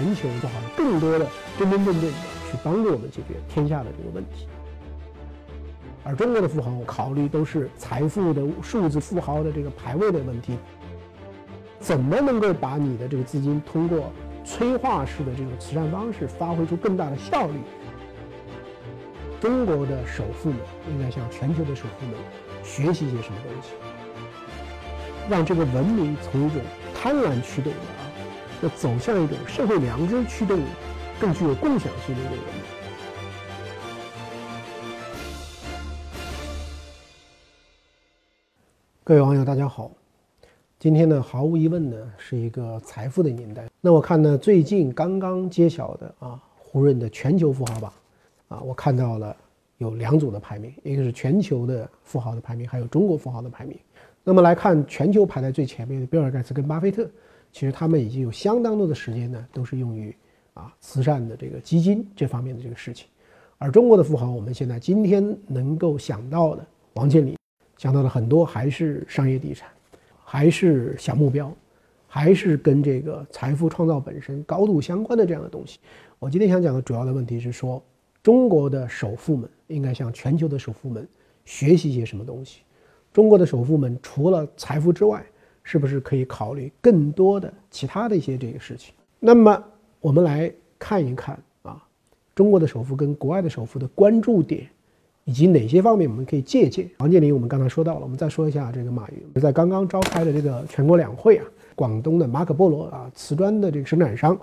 全球做好更多的真真正正的去帮助我们解决天下的这个问题。而中国的富豪考虑都是财富的数字富豪的这个排位的问题，怎么能够把你的这个资金通过催化式的这种慈善方式发挥出更大的效率？中国的首富们应该向全球的首富们学习一些什么东西，让这个文明从一种贪婪驱动的，要走向一种社会良知驱动、更具有共享性的一个文明。各位网友，大家好。今天呢，毫无疑问呢，是一个财富的年代。那我看呢，最近刚刚揭晓的啊，胡润的全球富豪榜。啊，我看到了有两组的排名，一个是全球的富豪的排名，还有中国富豪的排名。那么来看全球排在最前面的比尔盖茨跟巴菲特，其实他们已经有相当多的时间呢，都是用于啊慈善的这个基金这方面的这个事情。而中国的富豪，我们现在今天能够想到的，王健林想到的很多还是商业地产，还是小目标，还是跟这个财富创造本身高度相关的这样的东西。我今天想讲的主要的问题是说。中国的首富们应该向全球的首富们学习一些什么东西？中国的首富们除了财富之外，是不是可以考虑更多的其他的一些这个事情？那么我们来看一看啊，中国的首富跟国外的首富的关注点，以及哪些方面我们可以借鉴？王健林，我们刚才说到了，我们再说一下这个马云，在刚刚召开的这个全国两会啊，广东的马可波罗啊瓷砖的这个生产商，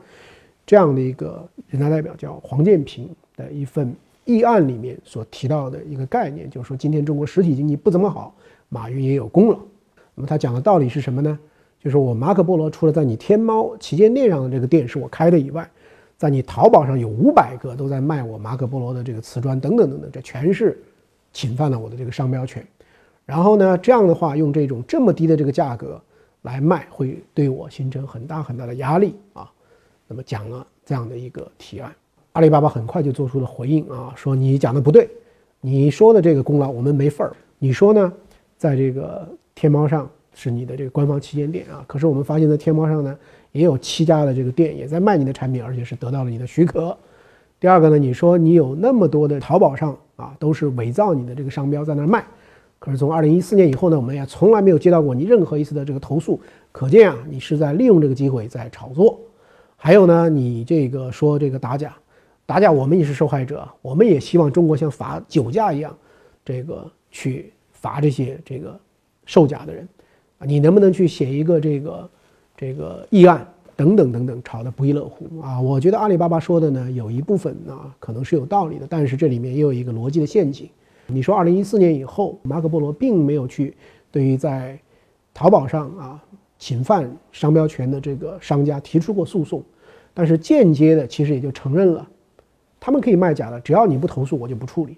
这样的一个人大代表叫黄建平。的一份议案里面所提到的一个概念，就是说今天中国实体经济不怎么好，马云也有功劳。那么他讲的道理是什么呢？就是我马可波罗除了在你天猫旗舰店上的这个店是我开的以外，在你淘宝上有五百个都在卖我马可波罗的这个瓷砖等等等等，这全是侵犯了我的这个商标权。然后呢，这样的话用这种这么低的这个价格来卖，会对我形成很大很大的压力啊。那么讲了这样的一个提案。阿里巴巴很快就做出了回应啊，说你讲的不对，你说的这个功劳我们没份儿。你说呢，在这个天猫上是你的这个官方旗舰店啊，可是我们发现，在天猫上呢，也有七家的这个店也在卖你的产品，而且是得到了你的许可。第二个呢，你说你有那么多的淘宝上啊，都是伪造你的这个商标在那卖，可是从二零一四年以后呢，我们也从来没有接到过你任何一次的这个投诉，可见啊，你是在利用这个机会在炒作。还有呢，你这个说这个打假。打假，我们也是受害者，我们也希望中国像罚酒驾一样，这个去罚这些这个售假的人，啊，你能不能去写一个这个这个议案等等等等，吵得不亦乐乎啊？我觉得阿里巴巴说的呢，有一部分呢可能是有道理的，但是这里面也有一个逻辑的陷阱。你说二零一四年以后，马可波罗并没有去对于在淘宝上啊侵犯商标权的这个商家提出过诉讼，但是间接的其实也就承认了。他们可以卖假的，只要你不投诉，我就不处理。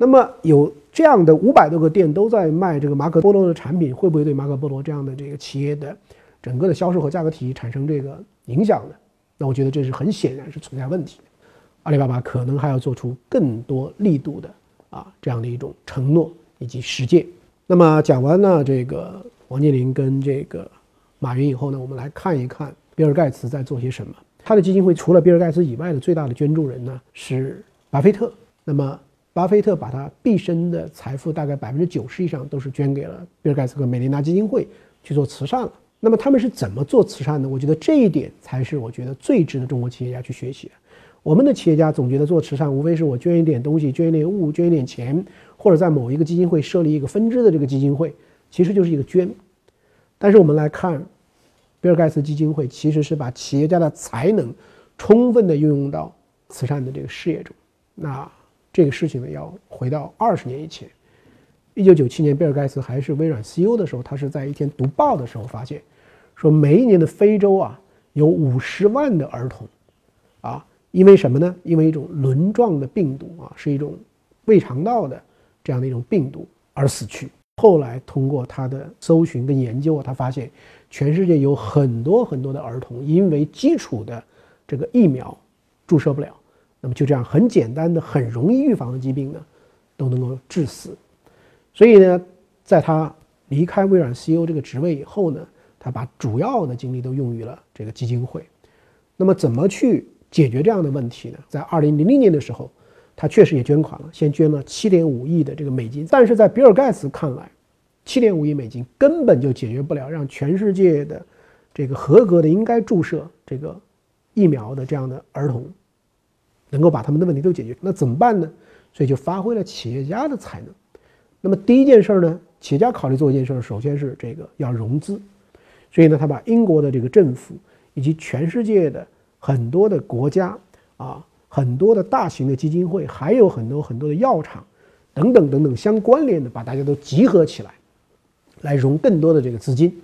那么有这样的五百多个店都在卖这个马可波罗的产品，会不会对马可波罗这样的这个企业的整个的销售和价格体系产生这个影响呢？那我觉得这是很显然是存在问题的。阿里巴巴可能还要做出更多力度的啊这样的一种承诺以及实践。那么讲完了这个王健林跟这个马云以后呢，我们来看一看比尔盖茨在做些什么。他的基金会除了比尔盖茨以外的最大的捐助人呢是巴菲特。那么，巴菲特把他毕生的财富大概百分之九十以上都是捐给了比尔盖茨和美琳达基金会去做慈善了。那么他们是怎么做慈善的？我觉得这一点才是我觉得最值得中国企业家去学习的。我们的企业家总觉得做慈善无非是我捐一点东西，捐一点物，捐一点钱，或者在某一个基金会设立一个分支的这个基金会，其实就是一个捐。但是我们来看。比尔盖茨基金会其实是把企业家的才能充分的运用到慈善的这个事业中。那这个事情呢，要回到二十年以前，一九九七年，比尔盖茨还是微软 CEO 的时候，他是在一天读报的时候发现，说每一年的非洲啊有五十万的儿童，啊，因为什么呢？因为一种轮状的病毒啊，是一种胃肠道的这样的一种病毒而死去。后来通过他的搜寻跟研究啊，他发现。全世界有很多很多的儿童因为基础的这个疫苗注射不了，那么就这样很简单的、很容易预防的疾病呢，都能够致死。所以呢，在他离开微软 CEO 这个职位以后呢，他把主要的精力都用于了这个基金会。那么怎么去解决这样的问题呢？在二零零零年的时候，他确实也捐款了，先捐了七点五亿的这个美金。但是在比尔盖茨看来，七点五亿美金根本就解决不了让全世界的这个合格的应该注射这个疫苗的这样的儿童，能够把他们的问题都解决。那怎么办呢？所以就发挥了企业家的才能。那么第一件事呢，企业家考虑做一件事，首先是这个要融资。所以呢，他把英国的这个政府以及全世界的很多的国家啊，很多的大型的基金会，还有很多很多的药厂等等等等相关联的，把大家都集合起来，来融更多的这个资金。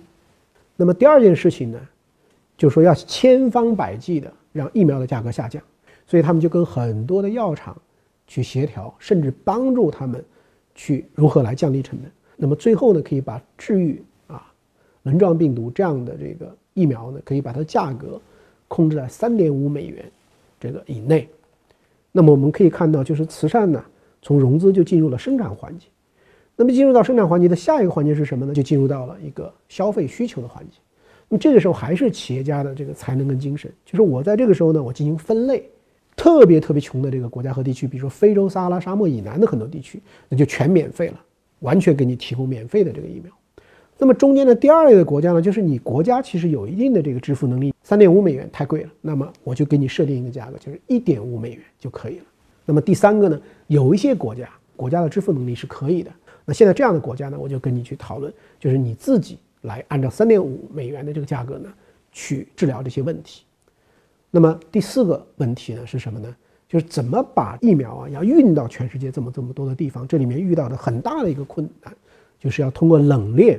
那么第二件事情呢，就是说要千方百计的让疫苗的价格下降。所以他们就跟很多的药厂去协调，甚至帮助他们去如何来降低成本。那么最后呢，可以把治愈啊。轮状病毒这样的这个疫苗呢，可以把它价格控制在三点五美元这个以内。那么我们可以看到，就是慈善呢，从融资就进入了生产环节。那么进入到生产环节的下一个环节是什么呢？就进入到了一个消费需求的环节。那么这个时候还是企业家的这个才能跟精神，就是我在这个时候呢，我进行分类，特别特别穷的这个国家和地区，比如说非洲撒哈拉沙漠以南的很多地区，那就全免费了，完全给你提供免费的这个疫苗。那么中间的第二类的国家呢，就是你国家其实有一定的这个支付能力，三点五美元太贵了，那么我就给你设定一个价格，就是一点五美元就可以了。那么第三个呢，有一些国家国家的支付能力是可以的，那现在这样的国家呢，我就跟你去讨论，就是你自己来按照三点五美元的这个价格呢，去治疗这些问题。那么第四个问题呢是什么呢？就是怎么把疫苗啊要运到全世界这么这么多的地方，这里面遇到的很大的一个困难，就是要通过冷链。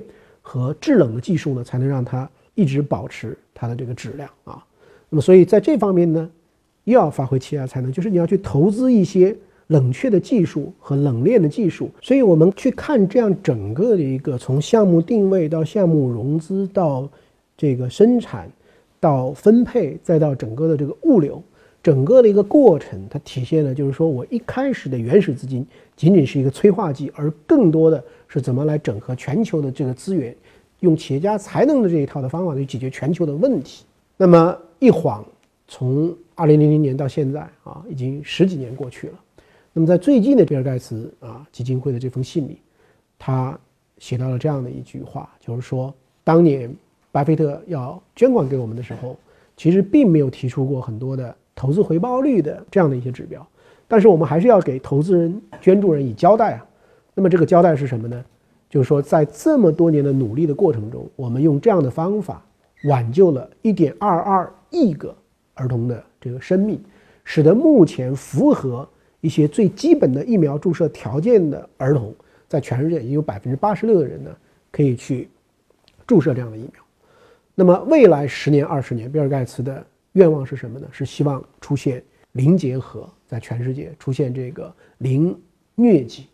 和制冷的技术呢，才能让它一直保持它的这个质量啊。那么，所以在这方面呢，又要发挥企业才能，就是你要去投资一些冷却的技术和冷链的技术。所以我们去看这样整个的一个从项目定位到项目融资到这个生产到分配再到整个的这个物流，整个的一个过程，它体现的就是说我一开始的原始资金仅仅是一个催化剂，而更多的。是怎么来整合全球的这个资源，用企业家才能的这一套的方法去解决全球的问题？那么一晃从二零零零年到现在啊，已经十几年过去了。那么在最近的比尔盖茨啊基金会的这封信里，他写到了这样的一句话，就是说，当年巴菲特要捐款给我们的时候，其实并没有提出过很多的投资回报率的这样的一些指标，但是我们还是要给投资人、捐助人以交代啊。那么这个交代是什么呢？就是说，在这么多年的努力的过程中，我们用这样的方法挽救了一.点二二亿个儿童的这个生命，使得目前符合一些最基本的疫苗注射条件的儿童，在全世界已经有百分之八十六的人呢可以去注射这样的疫苗。那么未来十年、二十年，比尔盖茨的愿望是什么呢？是希望出现零结核，在全世界出现这个零疟疾。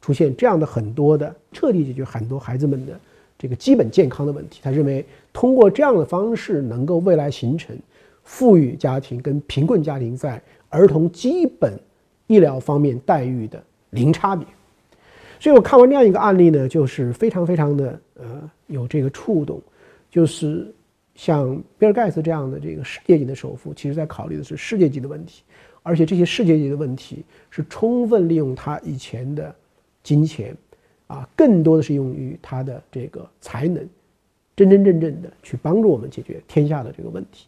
出现这样的很多的彻底解决很多孩子们的这个基本健康的问题。他认为通过这样的方式，能够未来形成富裕家庭跟贫困家庭在儿童基本医疗方面待遇的零差别。所以我看完这样一个案例呢，就是非常非常的呃有这个触动，就是像比尔盖茨这样的这个世界级的首富，其实在考虑的是世界级的问题，而且这些世界级的问题是充分利用他以前的。金钱，啊，更多的是用于他的这个才能，真真正正的去帮助我们解决天下的这个问题。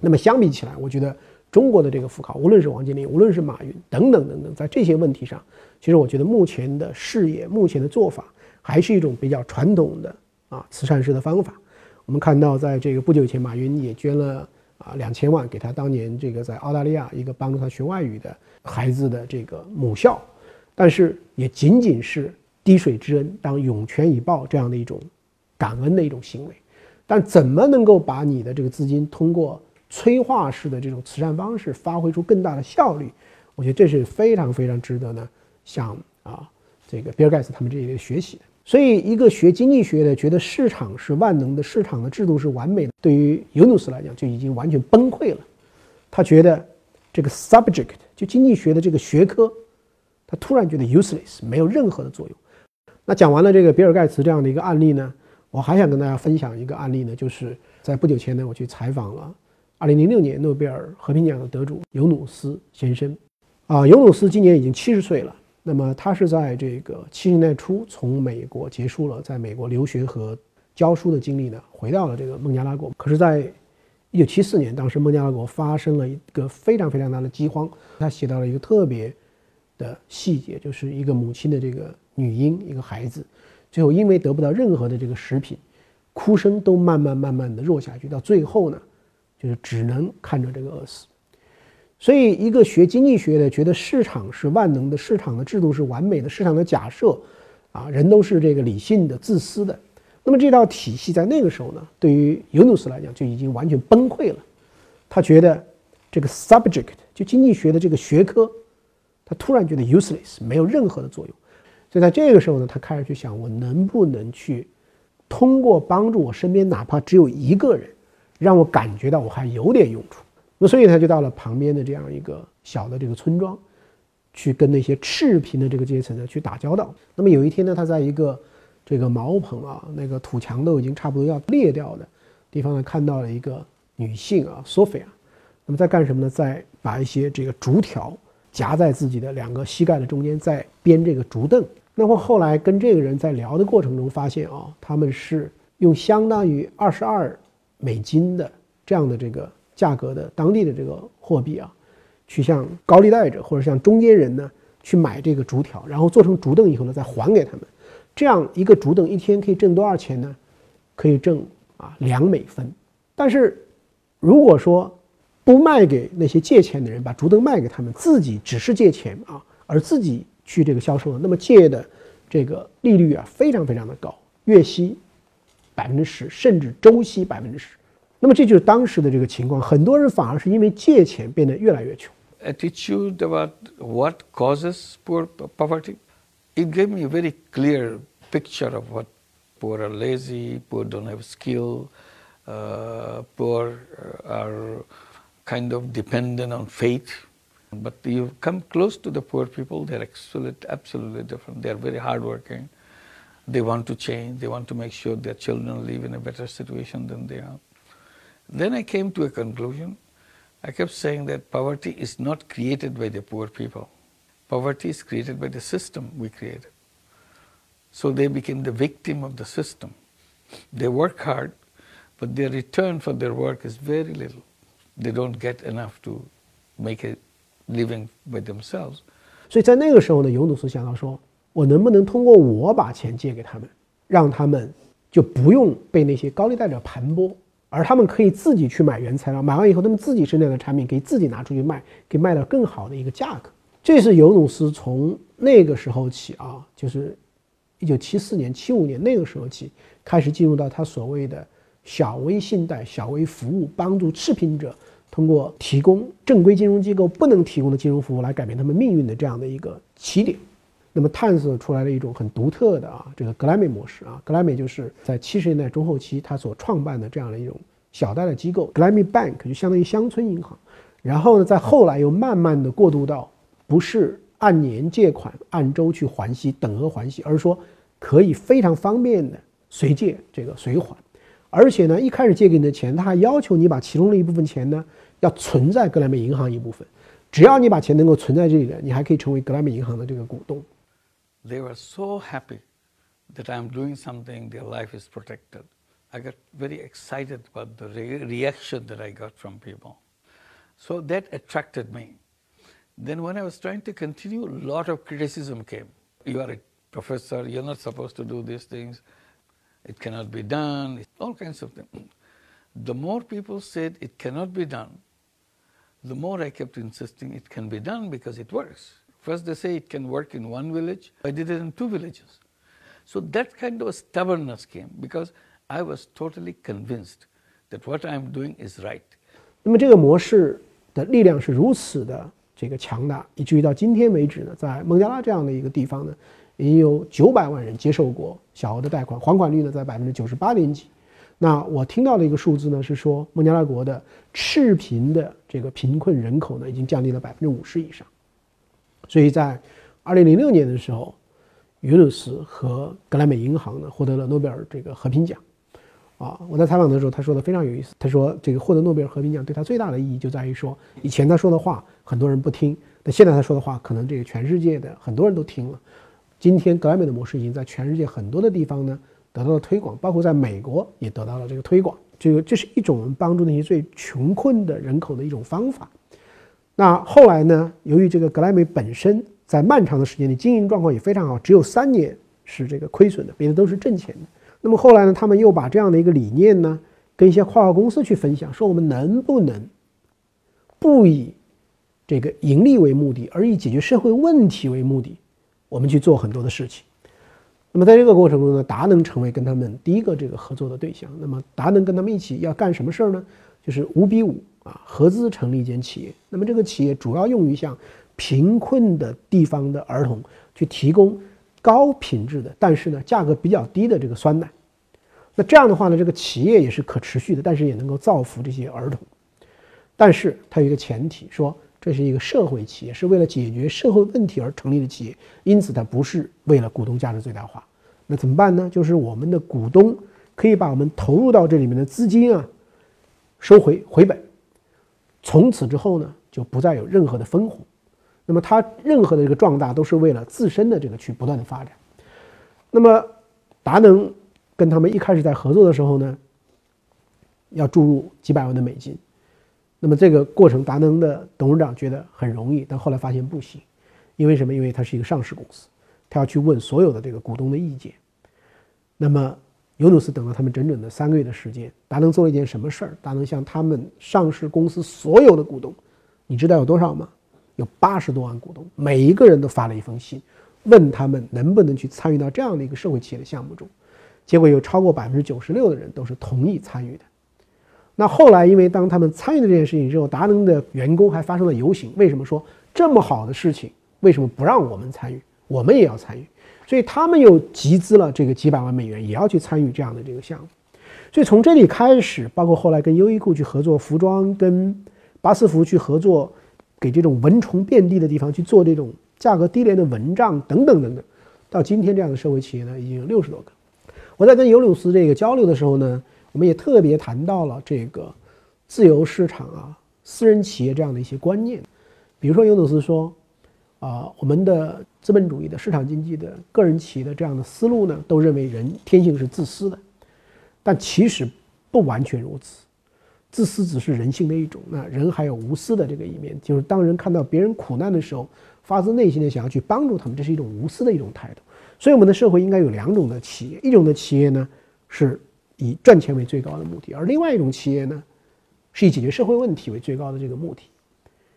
那么相比起来，我觉得中国的这个富豪，无论是王健林，无论是马云等等等等，在这些问题上，其实我觉得目前的事业、目前的做法，还是一种比较传统的啊慈善式的方法。我们看到，在这个不久前，马云也捐了啊两千万给他当年这个在澳大利亚一个帮助他学外语的孩子的这个母校。但是也仅仅是滴水之恩当涌泉以报这样的一种感恩的一种行为，但怎么能够把你的这个资金通过催化式的这种慈善方式发挥出更大的效率？我觉得这是非常非常值得呢，向啊这个比尔盖茨他们这些学习的。所以，一个学经济学的觉得市场是万能的，市场的制度是完美的，对于尤努斯来讲就已经完全崩溃了。他觉得这个 subject 就经济学的这个学科。他突然觉得 useless，没有任何的作用。那讲完了这个比尔盖茨这样的一个案例呢，我还想跟大家分享一个案例呢，就是在不久前呢，我去采访了二零零六年诺贝尔和平奖的得主尤努斯先生。啊，尤努斯今年已经七十岁了。那么他是在这个七十年代初从美国结束了在美国留学和教书的经历呢，回到了这个孟加拉国。可是，在一九七四年，当时孟加拉国发生了一个非常非常大的饥荒。他写到了一个特别的细节，就是一个母亲的这个女婴，一个孩子，最后因为得不到任何的这个食品，哭声都慢慢慢慢的弱下去，到最后呢，就是只能看着这个饿死。所以，一个学经济学的觉得市场是万能的，市场的制度是完美的，市场的假设，啊，人都是这个理性的、自私的。那么这套体系在那个时候呢，对于尤努斯来讲就已经完全崩溃了。他觉得这个 subject 就经济学的这个学科，他突然觉得 useless，没有任何的作用。所以在这个时候呢，他开始去想，我能不能去通过帮助我身边哪怕只有一个人，让我感觉到我还有点用处。那所以他就到了旁边的这样一个小的这个村庄，去跟那些赤贫的这个阶层呢去打交道。那么有一天呢，他在一个这个茅棚啊，那个土墙都已经差不多要裂掉的地方呢，看到了一个女性啊，索菲亚。那么在干什么呢？在把一些这个竹条夹在自己的两个膝盖的中间，在编这个竹凳。那么后来跟这个人在聊的过程中发现啊，他们是用相当于二十二美金的这样的这个。价格的当地的这个货币啊，去向高利贷者或者向中间人呢去买这个竹条，然后做成竹凳以后呢再还给他们，这样一个竹凳一天可以挣多少钱呢？可以挣啊两美分。但是如果说不卖给那些借钱的人，把竹凳卖给他们，自己只是借钱啊，而自己去这个销售，那么借的这个利率啊非常非常的高，月息百分之十，甚至周息百分之十。那么这就是当时的这个情况，很多人反而是因为借钱变得越来越穷。Attitude about what causes poor poverty, it gave me a very clear picture of what poor are lazy, poor don't have skill, uh, poor are kind of dependent on faith. But you come close to the poor people, they're absolutely, absolutely different. They're very hardworking. They want to change. They want to make sure their children live in a better situation than they are. Then I came to a conclusion. I kept saying that poverty is not created by the poor people. Poverty is created by the system we created. So they became the victim of the system. They work hard, but their return for their work is very little. They don't get enough to make a living by themselves. 所以在那个时候呢，尤努斯想到说，我能不能通过我把钱借给他们，让他们就不用被那些高利贷者盘剥， 而他们可以自己去买原材料，买完以后他们自己生产的产品可以自己拿出去卖，可以卖到更好的一个价格。这是尤努斯从那个时候起啊，就是一九七四年、七五年那个时候起，开始进入到他所谓的小微信贷、小微服务，帮助赤贫者通过提供正规金融机构不能提供的金融服务来改变他们命运的这样的一个起点。那么探索出来了一种很独特的啊，这个格莱美模式啊，格莱美就是在七十年代中后期他所创办的这样的一种小贷的机构，格莱美 Bank 就相当于乡村银行，然后呢，在后来又慢慢的过渡到不是按年借款、按周去还息、等额还息，而是说可以非常方便的随借这个随还，而且呢，一开始借给你的钱，他还要求你把其中的一部分钱呢要存在格莱美银行一部分，只要你把钱能够存在这里的，你还可以成为格莱美银行的这个股东。They were so happy that I'm doing something, their life is protected. I got very excited about the re reaction that I got from people. So that attracted me. Then when I was trying to continue, a lot of criticism came. You are a professor, you're not supposed to do these things. It cannot be done, all kinds of things. The more people said it cannot be done, the more I kept insisting it can be done because it works. First, they say it can work in one village. I did it in two villages. So that kind of a stubbornness came because I was totally convinced that what I'm doing is right. 那么这个模式的力量是如此的这个强大，以至于到今天为止呢，在孟加拉这样的一个地方呢，已经有九百万人接受过小额的贷款，还款率呢在百分之九十八点几。那我听到的一个数字呢是说，孟加拉国的赤贫的这个贫困人口呢已经降低了百分之五十以上。所以在二零零六年的时候，尤努斯和格莱美银行呢获得了诺贝尔这个和平奖，啊，我在采访的时候，他说的非常有意思。他说，这个获得诺贝尔和平奖对他最大的意义就在于说，以前他说的话很多人不听，但现在他说的话可能这个全世界的很多人都听了。今天格莱美的模式已经在全世界很多的地方呢得到了推广，包括在美国也得到了这个推广。这个这是一种帮助那些最穷困的人口的一种方法。那后来呢，由于这个格莱美本身在漫长的时间里经营状况也非常好，只有三年是这个亏损的，别的都是挣钱的。那么后来呢，他们又把这样的一个理念呢，跟一些跨国公司去分享，说我们能不能不以这个盈利为目的，而以解决社会问题为目的，我们去做很多的事情。那么在这个过程中呢，达能成为跟他们第一个这个合作的对象。那么达能跟他们一起要干什么事儿呢？就是五比五啊，合资成立一间企业。那么这个企业主要用于向贫困的地方的儿童去提供。高品质的，但是呢，价格比较低的这个酸奶，那这样的话呢，这个企业也是可持续的，但是也能够造福这些儿童。但是它有一个前提，说这是一个社会企业，是为了解决社会问题而成立的企业，因此它不是为了股东价值最大化。那怎么办呢？就是我们的股东可以把我们投入到这里面的资金啊收回回本，从此之后呢，就不再有任何的分红。那么它任何的这个壮大都是为了自身的这个去不断的发展。那么达能跟他们一开始在合作的时候呢，要注入几百万的美金。那么这个过程，达能的董事长觉得很容易，但后来发现不行，因为什么？因为它是一个上市公司，他要去问所有的这个股东的意见。那么尤努斯等了他们整整的三个月的时间，达能做了一件什么事儿？达能向他们上市公司所有的股东，你知道有多少吗？有八十多万股东，每一个人都发了一封信，问他们能不能去参与到这样的一个社会企业的项目中。结果有超过百分之九十六的人都是同意参与的。那后来，因为当他们参与了这件事情之后，达能的员工还发生了游行。为什么说这么好的事情，为什么不让我们参与？我们也要参与。所以他们又集资了这个几百万美元，也要去参与这样的这个项目。所以从这里开始，包括后来跟优衣库去合作服装，跟巴斯福去合作。给这种蚊虫遍地的地方去做这种价格低廉的蚊帐等等等等，到今天这样的社会企业呢，已经有六十多个。我在跟尤努斯这个交流的时候呢，我们也特别谈到了这个自由市场啊、私人企业这样的一些观念。比如说尤努斯说，啊，我们的资本主义的市场经济的个人企业的这样的思路呢，都认为人天性是自私的，但其实不完全如此。自私只是人性的一种，那人还有无私的这个一面，就是当人看到别人苦难的时候，发自内心的想要去帮助他们，这是一种无私的一种态度。所以，我们的社会应该有两种的企业，一种的企业呢是以赚钱为最高的目的，而另外一种企业呢是以解决社会问题为最高的这个目的。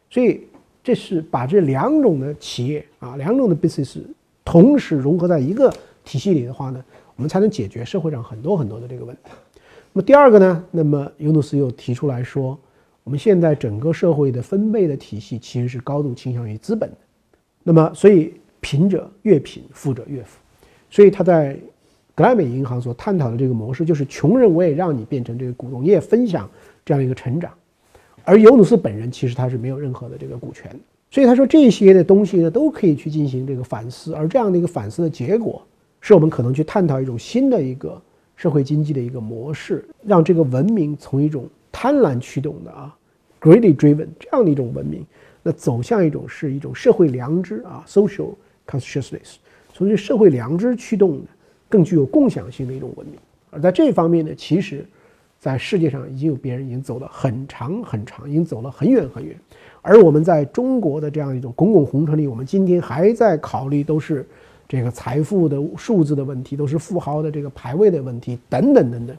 所以，这是把这两种的企业啊，两种的 business 同时融合在一个体系里的话呢，我们才能解决社会上很多很多的这个问题。那么第二个呢？那么尤努斯又提出来说，我们现在整个社会的分配的体系其实是高度倾向于资本的。那么，所以贫者越贫，富者越富。所以他在格莱美银行所探讨的这个模式，就是穷人我也让你变成这个股东，你也分享这样一个成长。而尤努斯本人其实他是没有任何的这个股权。所以他说这些的东西呢，都可以去进行这个反思。而这样的一个反思的结果，是我们可能去探讨一种新的一个。社会经济的一个模式，让这个文明从一种贪婪驱动的啊，greedy driven 这样的一种文明，那走向一种是一种社会良知啊，social consciousness，从这社会良知驱动的更具有共享性的一种文明。而在这方面呢，其实，在世界上已经有别人已经走了很长很长，已经走了很远很远。而我们在中国的这样一种滚滚红尘里，我们今天还在考虑都是。这个财富的数字的问题，都是富豪的这个排位的问题，等等等等，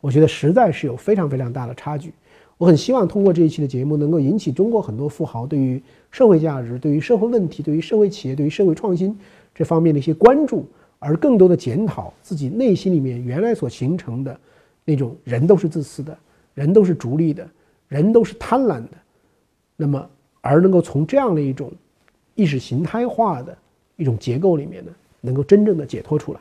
我觉得实在是有非常非常大的差距。我很希望通过这一期的节目，能够引起中国很多富豪对于社会价值、对于社会问题、对于社会企业、对于社会创新这方面的一些关注，而更多的检讨自己内心里面原来所形成的那种人都是自私的，人都是逐利的，人都是贪婪的，那么而能够从这样的一种意识形态化的。一种结构里面呢，能够真正的解脱出来。